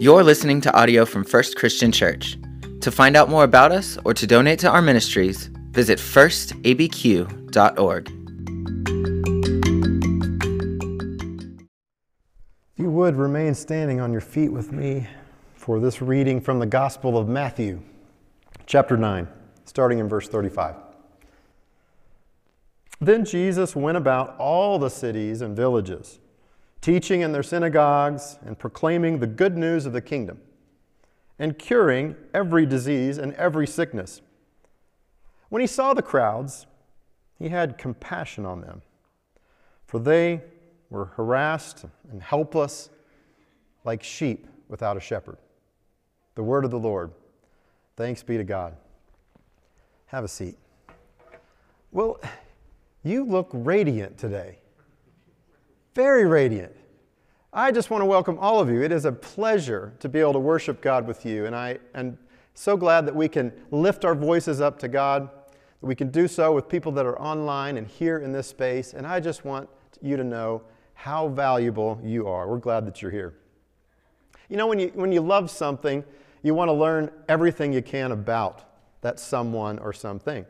You're listening to audio from First Christian Church. To find out more about us or to donate to our ministries, visit firstabq.org. If you would remain standing on your feet with me for this reading from the Gospel of Matthew, chapter 9, starting in verse 35. Then Jesus went about all the cities and villages teaching in their synagogues and proclaiming the good news of the kingdom, and curing every disease and every sickness. When he saw the crowds, he had compassion on them, for they were harassed and helpless like sheep without a shepherd. The word of the Lord. Thanks be to God. Have a seat. Well, you look radiant today very radiant. I just want to welcome all of you. It is a pleasure to be able to worship God with you, and I am so glad that we can lift our voices up to God, that we can do so with people that are online and here in this space, and I just want you to know how valuable you are. We're glad that you're here. You know, when you, when you love something, you want to learn everything you can about that someone or something.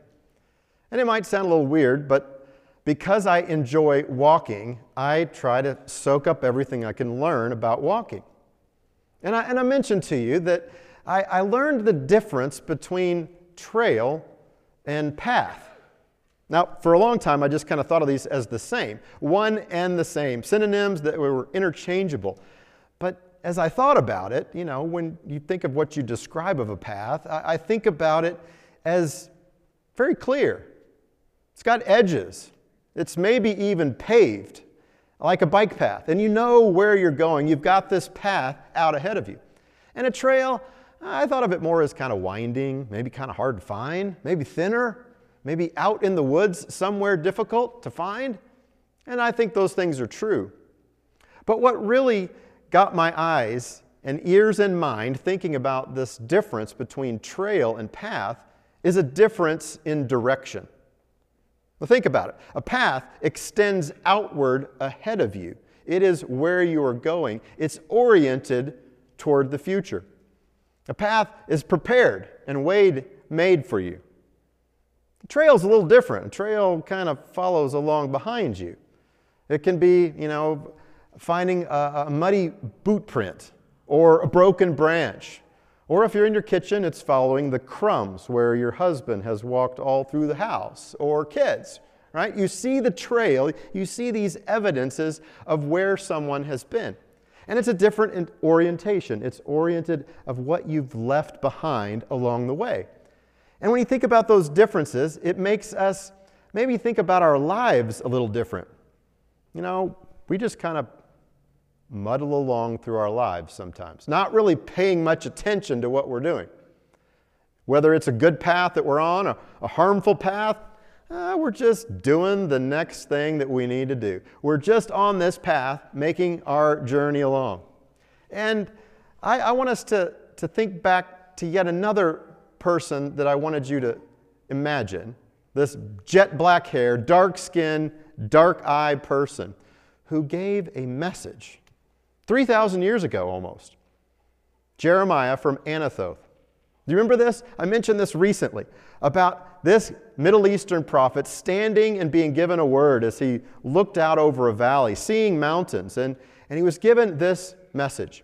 And it might sound a little weird, but because I enjoy walking, I try to soak up everything I can learn about walking. And I, and I mentioned to you that I, I learned the difference between trail and path. Now, for a long time, I just kind of thought of these as the same, one and the same, synonyms that were interchangeable. But as I thought about it, you know, when you think of what you describe of a path, I, I think about it as very clear. It's got edges, it's maybe even paved, like a bike path, and you know where you're going. You've got this path out ahead of you. And a trail, I thought of it more as kind of winding, maybe kind of hard to find, maybe thinner, maybe out in the woods somewhere difficult to find. And I think those things are true. But what really got my eyes and ears and mind thinking about this difference between trail and path is a difference in direction. Well, think about it. A path extends outward ahead of you, it is where you are going, it's oriented toward the future. A path is prepared and weighed, made for you. A trail is a little different. A trail kind of follows along behind you. It can be, you know, finding a, a muddy boot print or a broken branch or if you're in your kitchen, it's following the crumbs where your husband has walked all through the house, or kids, right? You see the trail, you see these evidences of where someone has been. And it's a different orientation. It's oriented of what you've left behind along the way. And when you think about those differences, it makes us maybe think about our lives a little different. You know, we just kind of muddle along through our lives sometimes, not really paying much attention to what we're doing. Whether it's a good path that we're on, a, a harmful path, uh, we're just doing the next thing that we need to do. We're just on this path, making our journey along. And I, I want us to, to think back to yet another person that I wanted you to imagine this jet black hair, dark skin, dark eyed person who gave a message 3,000 years ago almost. Jeremiah from Anathoth. Do you remember this? I mentioned this recently about this Middle Eastern prophet standing and being given a word as he looked out over a valley, seeing mountains, and, and he was given this message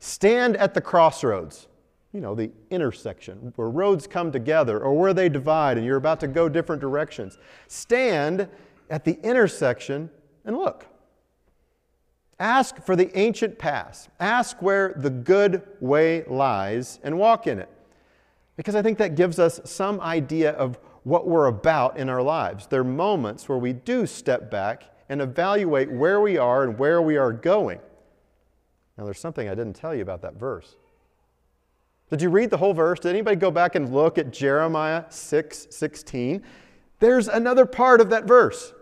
Stand at the crossroads, you know, the intersection where roads come together or where they divide and you're about to go different directions. Stand at the intersection and look. Ask for the ancient past. Ask where the good way lies and walk in it. Because I think that gives us some idea of what we're about in our lives. There are moments where we do step back and evaluate where we are and where we are going. Now, there's something I didn't tell you about that verse. Did you read the whole verse? Did anybody go back and look at Jeremiah 6 16? There's another part of that verse.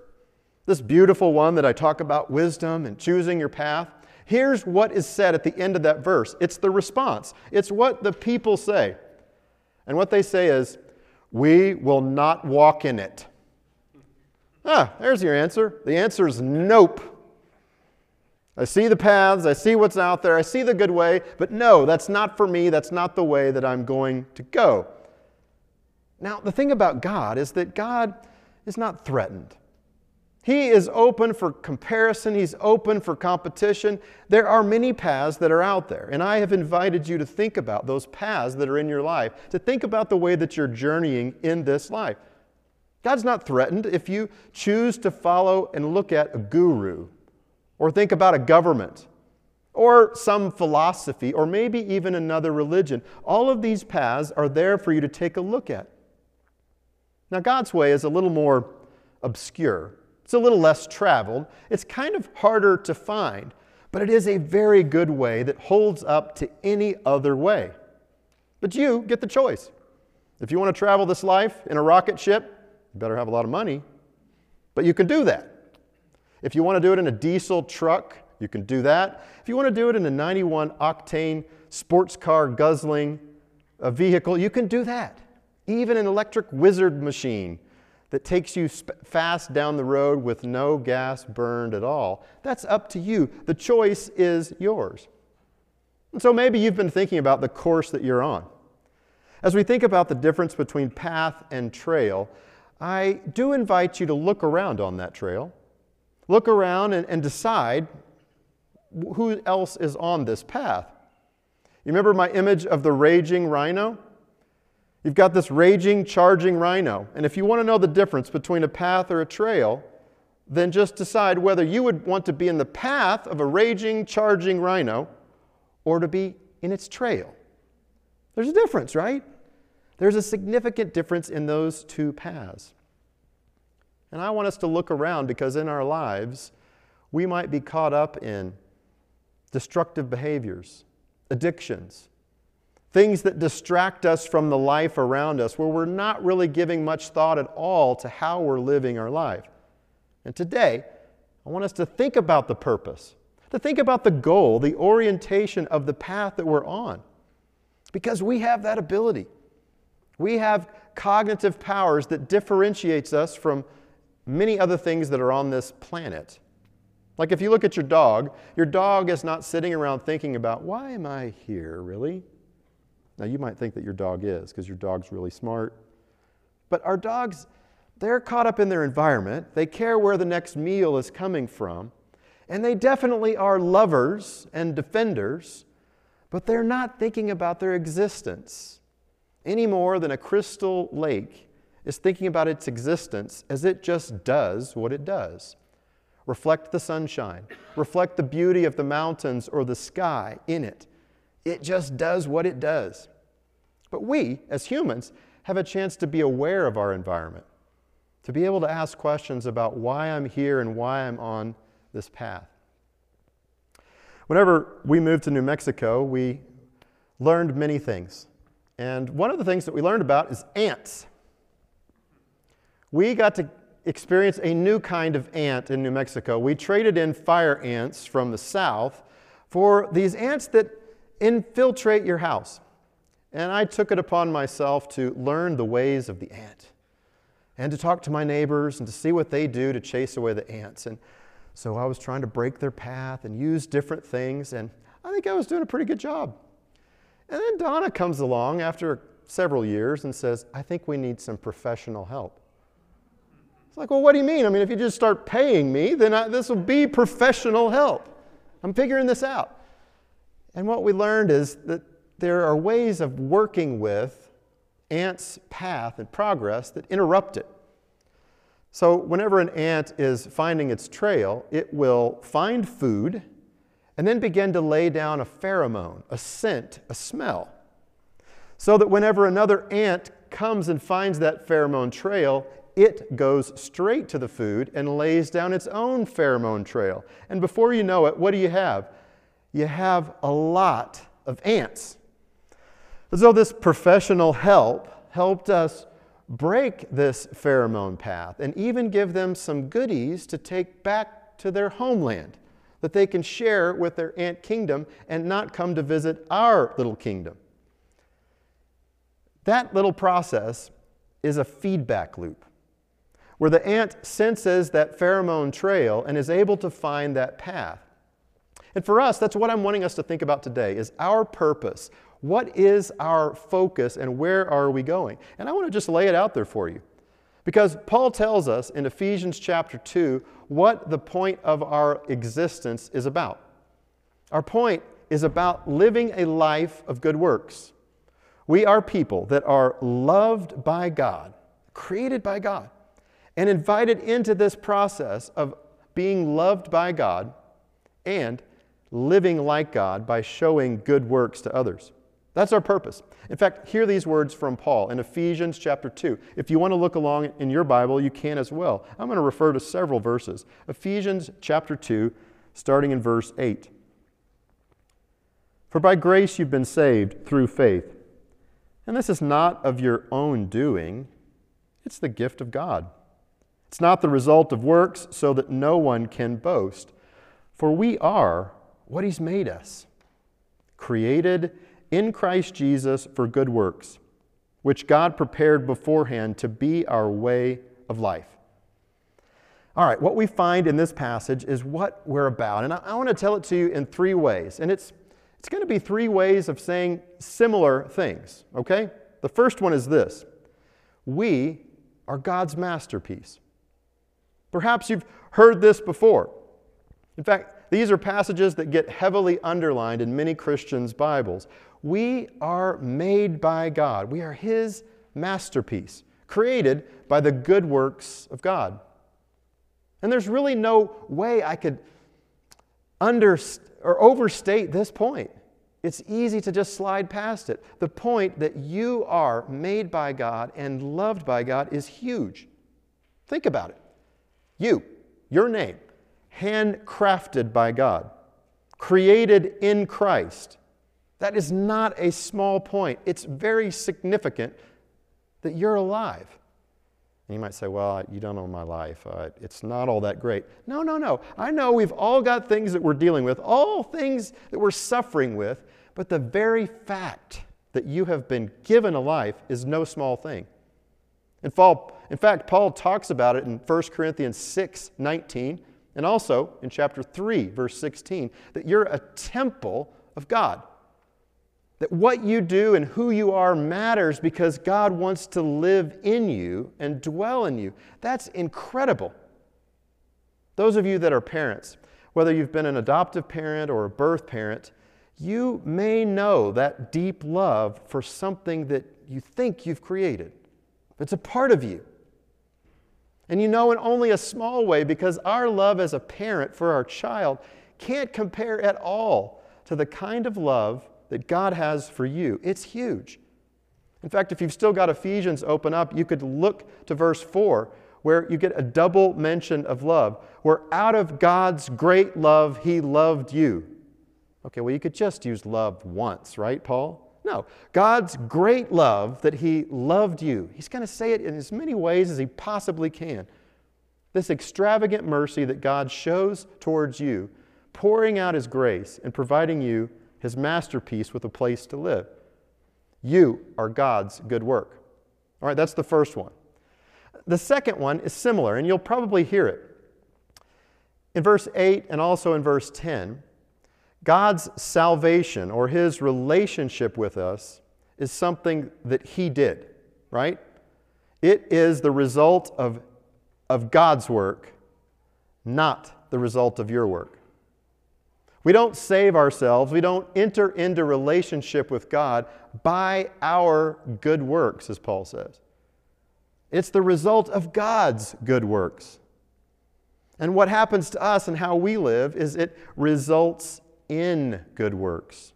This beautiful one that I talk about wisdom and choosing your path. Here's what is said at the end of that verse it's the response, it's what the people say. And what they say is, We will not walk in it. Ah, there's your answer. The answer is nope. I see the paths, I see what's out there, I see the good way, but no, that's not for me, that's not the way that I'm going to go. Now, the thing about God is that God is not threatened. He is open for comparison, He's open for competition. There are many paths that are out there, and I have invited you to think about those paths that are in your life, to think about the way that you're journeying in this life. God's not threatened if you choose to follow and look at a guru or think about a government or some philosophy or maybe even another religion. All of these paths are there for you to take a look at. Now, God's way is a little more obscure, it's a little less traveled, it's kind of harder to find, but it is a very good way that holds up to any other way. But you get the choice. If you want to travel this life in a rocket ship, you better have a lot of money, but you can do that. If you want to do it in a diesel truck, you can do that. If you want to do it in a 91 octane sports car guzzling vehicle, you can do that. Even an electric wizard machine that takes you fast down the road with no gas burned at all. That's up to you. The choice is yours. And so maybe you've been thinking about the course that you're on. As we think about the difference between path and trail, I do invite you to look around on that trail Look around and, and decide who else is on this path. You remember my image of the raging rhino? You've got this raging, charging rhino. And if you want to know the difference between a path or a trail, then just decide whether you would want to be in the path of a raging, charging rhino or to be in its trail. There's a difference, right? There's a significant difference in those two paths. And I want us to look around because in our lives, we might be caught up in destructive behaviors, addictions, things that distract us from the life around us, where we're not really giving much thought at all to how we're living our life. And today, I want us to think about the purpose, to think about the goal, the orientation of the path that we're on. Because we have that ability. We have cognitive powers that differentiates us from many other things that are on this planet. Like if you look at your dog, your dog is not sitting around thinking about, why am I here, really? Now, you might think that your dog is because your dog's really smart. But our dogs, they're caught up in their environment. They care where the next meal is coming from. And they definitely are lovers and defenders, but they're not thinking about their existence any more than a crystal lake is thinking about its existence as it just does what it does reflect the sunshine, reflect the beauty of the mountains or the sky in it. It just does what it does. But we, as humans, have a chance to be aware of our environment, to be able to ask questions about why I'm here and why I'm on this path. Whenever we moved to New Mexico, we learned many things. And one of the things that we learned about is ants we got to experience a new kind of ant in New Mexico. We traded in fire ants from the south for these ants that infiltrate your house. And I took it upon myself to learn the ways of the ant and to talk to my neighbors and to see what they do to chase away the ants. And so I was trying to break their path and use different things, and I think I was doing a pretty good job. And then Donna comes along after several years and says, I think we need some professional help. It's like, well, what do you mean? I mean, if you just start paying me, then I, this will be professional help. I'm figuring this out. And what we learned is that there are ways of working with ants' path and progress that interrupt it. So, whenever an ant is finding its trail, it will find food and then begin to lay down a pheromone, a scent, a smell. So that whenever another ant comes and finds that pheromone trail, it goes straight to the food and lays down its own pheromone trail. And before you know it, what do you have? You have a lot of ants. As though this professional help helped us break this pheromone path and even give them some goodies to take back to their homeland that they can share with their ant kingdom and not come to visit our little kingdom. That little process is a feedback loop where the ant senses that pheromone trail and is able to find that path. And for us, that's what I'm wanting us to think about today is our purpose. What is our focus and where are we going? And I want to just lay it out there for you. Because Paul tells us in Ephesians chapter 2 what the point of our existence is about. Our point is about living a life of good works. We are people that are loved by God, created by God, and invited into this process of being loved by God and living like God by showing good works to others. That's our purpose. In fact, hear these words from Paul in Ephesians chapter 2. If you want to look along in your Bible, you can as well. I'm going to refer to several verses. Ephesians chapter 2, starting in verse 8. For by grace you've been saved through faith. And this is not of your own doing, it's the gift of God. It's not the result of works, so that no one can boast. For we are what He's made us, created in Christ Jesus for good works, which God prepared beforehand to be our way of life. All right, what we find in this passage is what we're about. And I, I want to tell it to you in three ways. And it's, it's going to be three ways of saying similar things, okay? The first one is this We are God's masterpiece. Perhaps you've heard this before. In fact, these are passages that get heavily underlined in many Christians' Bibles. We are made by God. We are His masterpiece, created by the good works of God. And there's really no way I could under or overstate this point. It's easy to just slide past it. The point that you are made by God and loved by God is huge. Think about it. You, your name, handcrafted by God, created in Christ that is not a small point. It's very significant that you're alive. And you might say, well, you don't know my life. Uh, it's not all that great. No, no, no. I know we've all got things that we're dealing with, all things that we're suffering with, but the very fact that you have been given a life is no small thing. In fact, Paul talks about it in 1 Corinthians 6 19, and also in chapter 3, verse 16, that you're a temple of God. That what you do and who you are matters because God wants to live in you and dwell in you. That's incredible. Those of you that are parents, whether you've been an adoptive parent or a birth parent, you may know that deep love for something that you think you've created. It's a part of you. And you know in only a small way because our love as a parent for our child can't compare at all to the kind of love that God has for you. It's huge. In fact, if you've still got Ephesians open up, you could look to verse 4 where you get a double mention of love, where out of God's great love, He loved you. Okay, well, you could just use love once, right, Paul? No. God's great love that He loved you. He's going to say it in as many ways as He possibly can. This extravagant mercy that God shows towards you, pouring out His grace and providing you his masterpiece with a place to live. You are God's good work. All right, that's the first one. The second one is similar, and you'll probably hear it. In verse 8 and also in verse 10, God's salvation or his relationship with us is something that he did, right? It is the result of, of God's work, not the result of your work. We don't save ourselves. We don't enter into relationship with God by our good works, as Paul says. It's the result of God's good works. And what happens to us and how we live is it results in good works.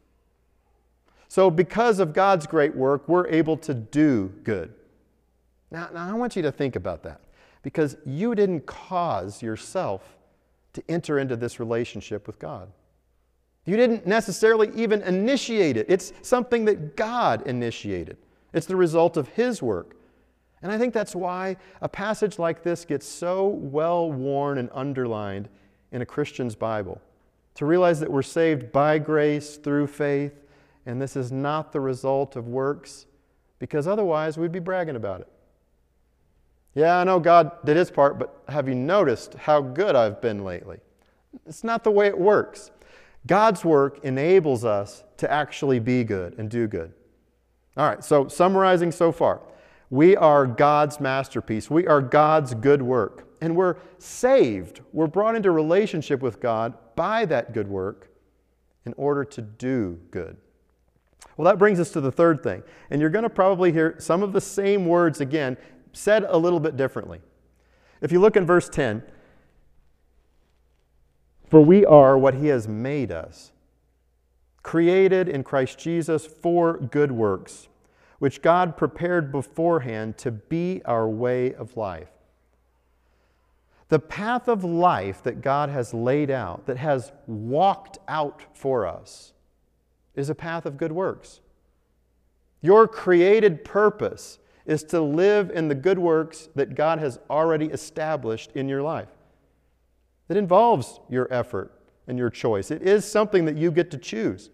So, because of God's great work, we're able to do good. Now, now I want you to think about that because you didn't cause yourself to enter into this relationship with God. You didn't necessarily even initiate it. It's something that God initiated. It's the result of His work. And I think that's why a passage like this gets so well worn and underlined in a Christian's Bible. To realize that we're saved by grace through faith, and this is not the result of works, because otherwise we'd be bragging about it. Yeah, I know God did His part, but have you noticed how good I've been lately? It's not the way it works. God's work enables us to actually be good and do good. All right, so summarizing so far, we are God's masterpiece. We are God's good work. And we're saved. We're brought into relationship with God by that good work in order to do good. Well, that brings us to the third thing. And you're going to probably hear some of the same words again, said a little bit differently. If you look in verse 10, for we are what he has made us, created in Christ Jesus for good works, which God prepared beforehand to be our way of life. The path of life that God has laid out, that has walked out for us, is a path of good works. Your created purpose is to live in the good works that God has already established in your life. It involves your effort and your choice. It is something that you get to choose.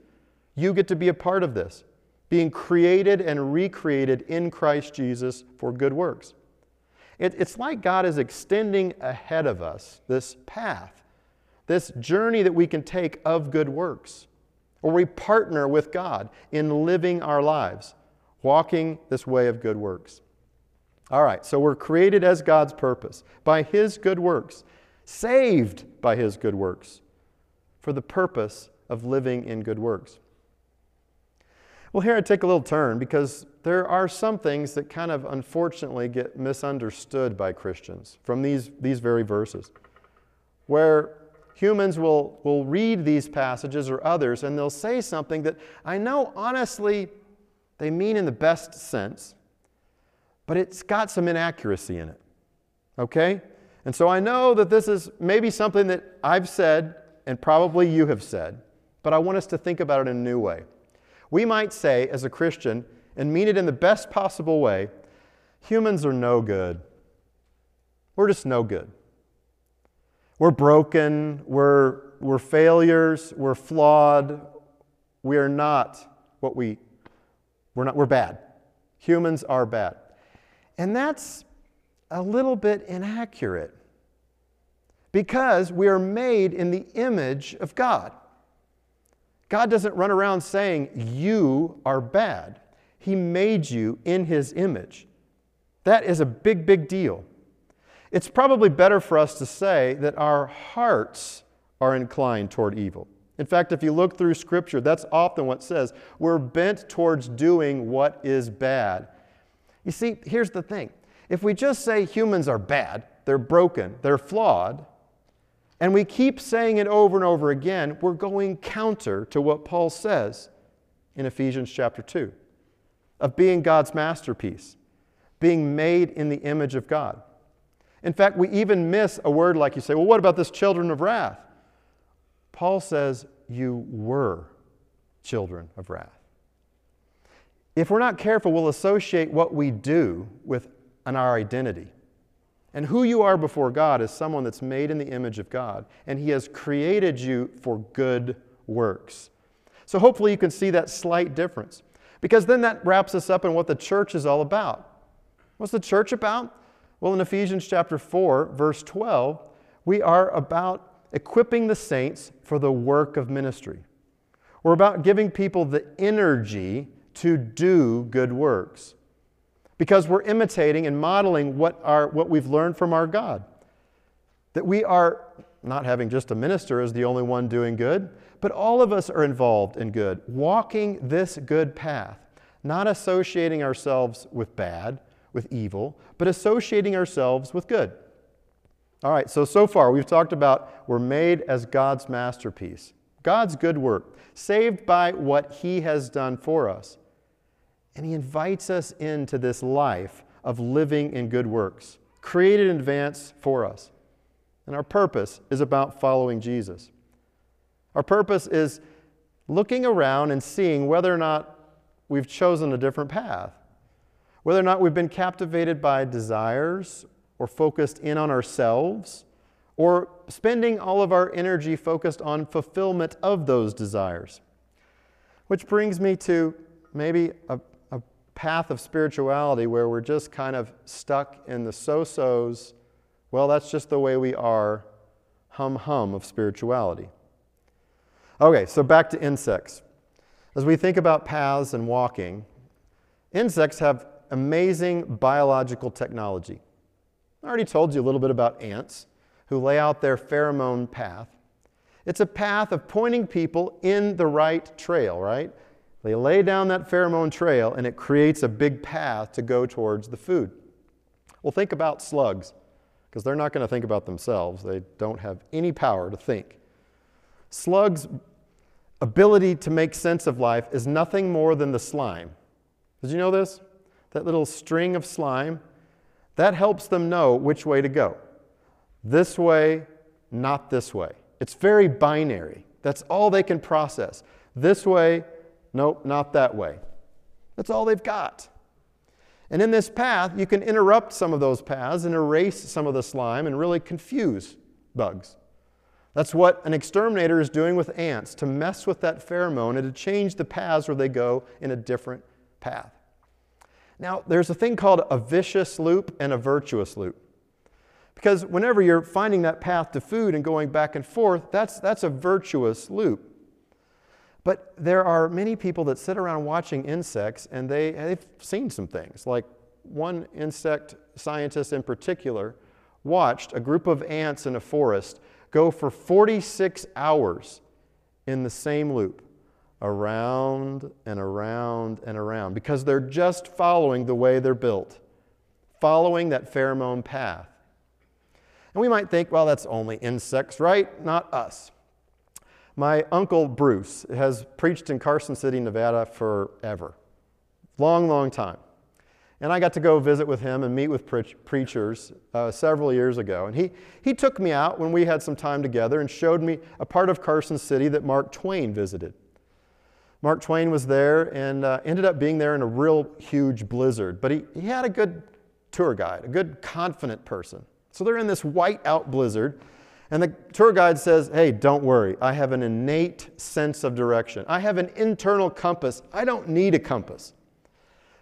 You get to be a part of this, being created and recreated in Christ Jesus for good works. It, it's like God is extending ahead of us this path, this journey that we can take of good works, or we partner with God in living our lives, walking this way of good works. All right, so we're created as God's purpose by His good works, saved by His good works, for the purpose of living in good works. Well, here I take a little turn because there are some things that kind of unfortunately get misunderstood by Christians from these, these very verses, where humans will, will read these passages or others and they'll say something that I know honestly they mean in the best sense, but it's got some inaccuracy in it. Okay? And so I know that this is maybe something that I've said and probably you have said, but I want us to think about it in a new way. We might say, as a Christian, and mean it in the best possible way humans are no good. We're just no good. We're broken, we're, we're failures, we're flawed, we are not what we, we're not, we're bad. Humans are bad. And that's a little bit inaccurate because we are made in the image of God. God doesn't run around saying, You are bad. He made you in His image. That is a big, big deal. It's probably better for us to say that our hearts are inclined toward evil. In fact, if you look through Scripture, that's often what says. We're bent towards doing what is bad. You see, here's the thing if we just say humans are bad, they're broken, they're flawed, and we keep saying it over and over again, we're going counter to what Paul says in Ephesians chapter 2 of being God's masterpiece, being made in the image of God. In fact, we even miss a word like you say, well, what about this children of wrath? Paul says, you were children of wrath. If we're not careful, we'll associate what we do with an, our identity. And who you are before God is someone that's made in the image of God, and He has created you for good works. So hopefully you can see that slight difference, because then that wraps us up in what the church is all about. What's the church about? Well, in Ephesians chapter 4, verse 12, we are about equipping the saints for the work of ministry. We're about giving people the energy to do good works because we're imitating and modeling what, our, what we've learned from our God. That we are not having just a minister as the only one doing good, but all of us are involved in good, walking this good path, not associating ourselves with bad, with evil, but associating ourselves with good. All right, so so far we've talked about we're made as God's masterpiece, God's good work, saved by what He has done for us. And he invites us into this life of living in good works, created in advance for us. And our purpose is about following Jesus. Our purpose is looking around and seeing whether or not we've chosen a different path, whether or not we've been captivated by desires or focused in on ourselves, or spending all of our energy focused on fulfillment of those desires. Which brings me to maybe a path of spirituality where we're just kind of stuck in the so so's, well, that's just the way we are, hum hum of spirituality. Okay, so back to insects. As we think about paths and walking, insects have amazing biological technology. I already told you a little bit about ants who lay out their pheromone path. It's a path of pointing people in the right trail, right? They lay down that pheromone trail and it creates a big path to go towards the food. Well, think about slugs, because they're not going to think about themselves. They don't have any power to think. Slugs' ability to make sense of life is nothing more than the slime. Did you know this? That little string of slime, that helps them know which way to go. This way, not this way. It's very binary. That's all they can process. This way, Nope, not that way. That's all they've got. And in this path, you can interrupt some of those paths and erase some of the slime and really confuse bugs. That's what an exterminator is doing with ants to mess with that pheromone and to change the paths where they go in a different path. Now, there's a thing called a vicious loop and a virtuous loop. Because whenever you're finding that path to food and going back and forth, that's, that's a virtuous loop. But there are many people that sit around watching insects and they, they've seen some things. Like one insect scientist in particular watched a group of ants in a forest go for 46 hours in the same loop, around and around and around, because they're just following the way they're built, following that pheromone path. And we might think, well, that's only insects, right? Not us. My uncle Bruce has preached in Carson City, Nevada forever. Long, long time. And I got to go visit with him and meet with pre- preachers uh, several years ago. And he, he took me out when we had some time together and showed me a part of Carson City that Mark Twain visited. Mark Twain was there and uh, ended up being there in a real huge blizzard. But he, he had a good tour guide, a good confident person. So they're in this white out blizzard. And the tour guide says, Hey, don't worry. I have an innate sense of direction. I have an internal compass. I don't need a compass.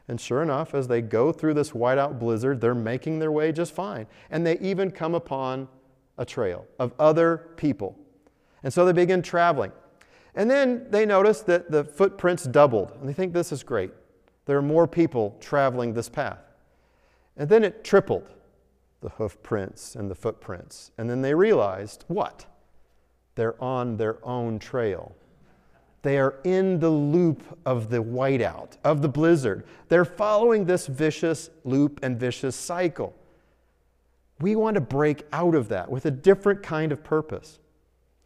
And sure enough, as they go through this whiteout blizzard, they're making their way just fine. And they even come upon a trail of other people. And so they begin traveling. And then they notice that the footprints doubled. And they think this is great. There are more people traveling this path. And then it tripled the hoof prints and the footprints. And then they realized what? They're on their own trail. They are in the loop of the whiteout, of the blizzard. They're following this vicious loop and vicious cycle. We want to break out of that with a different kind of purpose.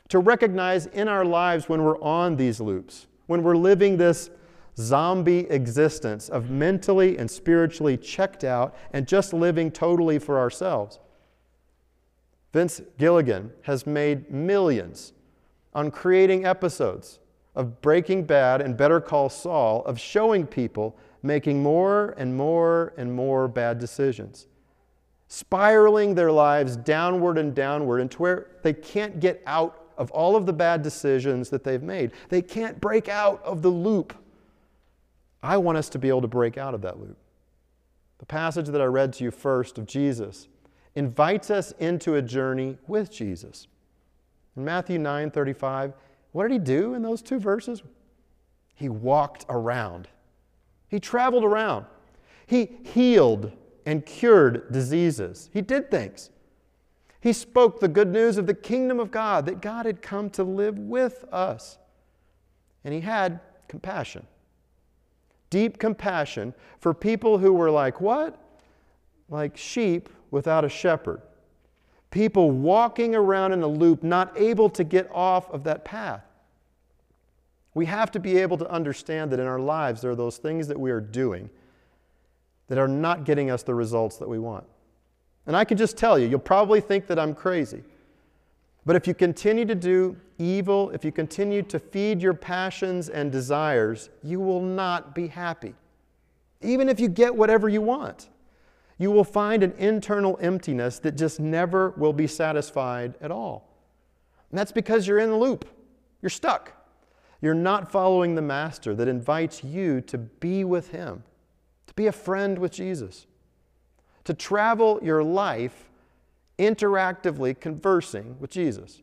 To recognize in our lives when we're on these loops, when we're living this zombie existence of mentally and spiritually checked out and just living totally for ourselves. Vince Gilligan has made millions on creating episodes of Breaking Bad and Better Call Saul of showing people making more and more and more bad decisions, spiraling their lives downward and downward into where they can't get out of all of the bad decisions that they've made. They can't break out of the loop I want us to be able to break out of that loop. The passage that I read to you first of Jesus invites us into a journey with Jesus. In Matthew 9 35, what did he do in those two verses? He walked around, he traveled around, he healed and cured diseases, he did things. He spoke the good news of the kingdom of God, that God had come to live with us. And he had compassion deep compassion for people who were like, what? Like sheep without a shepherd. People walking around in a loop, not able to get off of that path. We have to be able to understand that in our lives there are those things that we are doing that are not getting us the results that we want. And I can just tell you, you'll probably think that I'm crazy. But if you continue to do evil, if you continue to feed your passions and desires, you will not be happy. Even if you get whatever you want, you will find an internal emptiness that just never will be satisfied at all. And that's because you're in the loop, you're stuck. You're not following the Master that invites you to be with Him, to be a friend with Jesus, to travel your life interactively conversing with Jesus.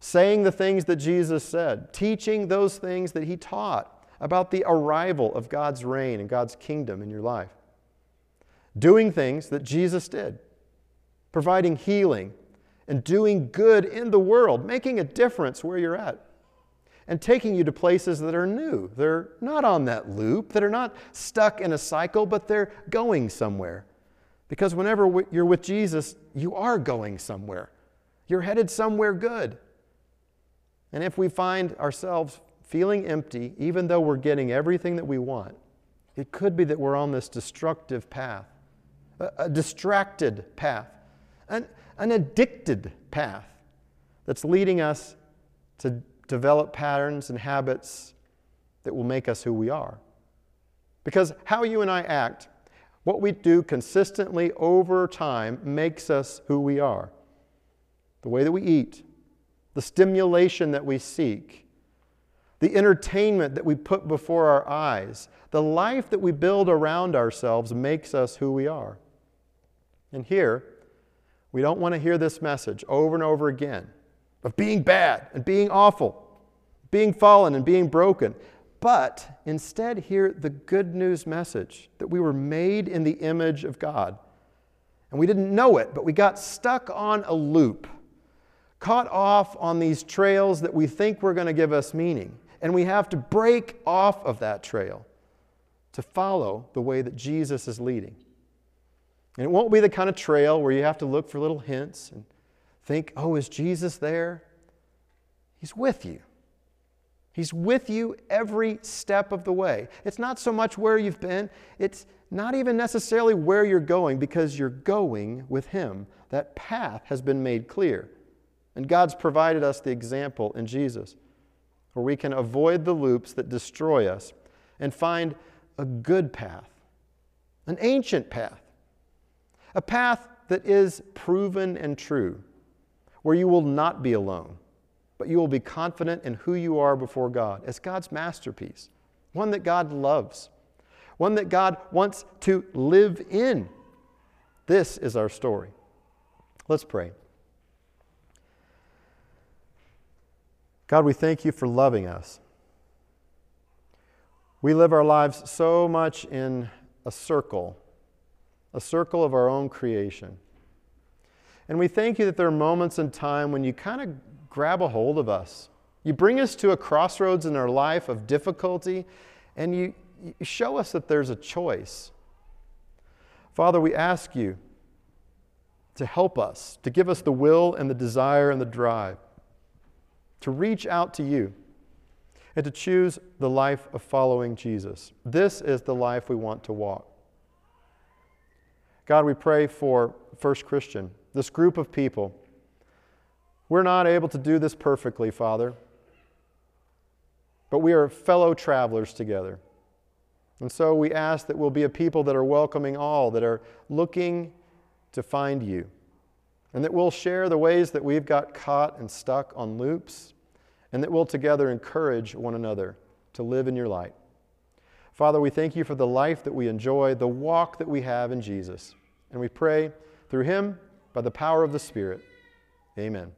saying the things that Jesus said, teaching those things that he taught about the arrival of God's reign and God's kingdom in your life, doing things that Jesus did, providing healing and doing good in the world, making a difference where you're at, and taking you to places that are new. They're not on that loop, that are not stuck in a cycle, but they're going somewhere. Because whenever you're with Jesus, you are going somewhere. You're headed somewhere good. And if we find ourselves feeling empty, even though we're getting everything that we want, it could be that we're on this destructive path, a distracted path, an, an addicted path that's leading us to develop patterns and habits that will make us who we are. Because how you and I act, what we do consistently over time, makes us who we are. The way that we eat, the stimulation that we seek, the entertainment that we put before our eyes, the life that we build around ourselves makes us who we are. And here, we don't want to hear this message over and over again of being bad and being awful, being fallen and being broken, but instead hear the good news message that we were made in the image of God. And we didn't know it, but we got stuck on a loop, caught off on these trails that we think were going to give us meaning. And we have to break off of that trail to follow the way that Jesus is leading. And it won't be the kind of trail where you have to look for little hints and think, oh, is Jesus there? He's with you. He's with you every step of the way. It's not so much where you've been, it's not even necessarily where you're going because you're going with Him. That path has been made clear. And God's provided us the example in Jesus where we can avoid the loops that destroy us and find a good path, an ancient path a path that is proven and true, where you will not be alone, but you will be confident in who you are before God as God's masterpiece, one that God loves, one that God wants to live in. This is our story. Let's pray. God, we thank you for loving us. We live our lives so much in a circle a circle of our own creation. And we thank you that there are moments in time when you kind of grab a hold of us. You bring us to a crossroads in our life of difficulty, and you, you show us that there's a choice. Father, we ask you to help us, to give us the will and the desire and the drive to reach out to you and to choose the life of following Jesus. This is the life we want to walk. God, we pray for First Christian, this group of people. We're not able to do this perfectly, Father, but we are fellow travelers together. And so we ask that we'll be a people that are welcoming all, that are looking to find you, and that we'll share the ways that we've got caught and stuck on loops, and that we'll together encourage one another to live in your light. Father, we thank you for the life that we enjoy, the walk that we have in Jesus. And we pray through him by the power of the Spirit. Amen.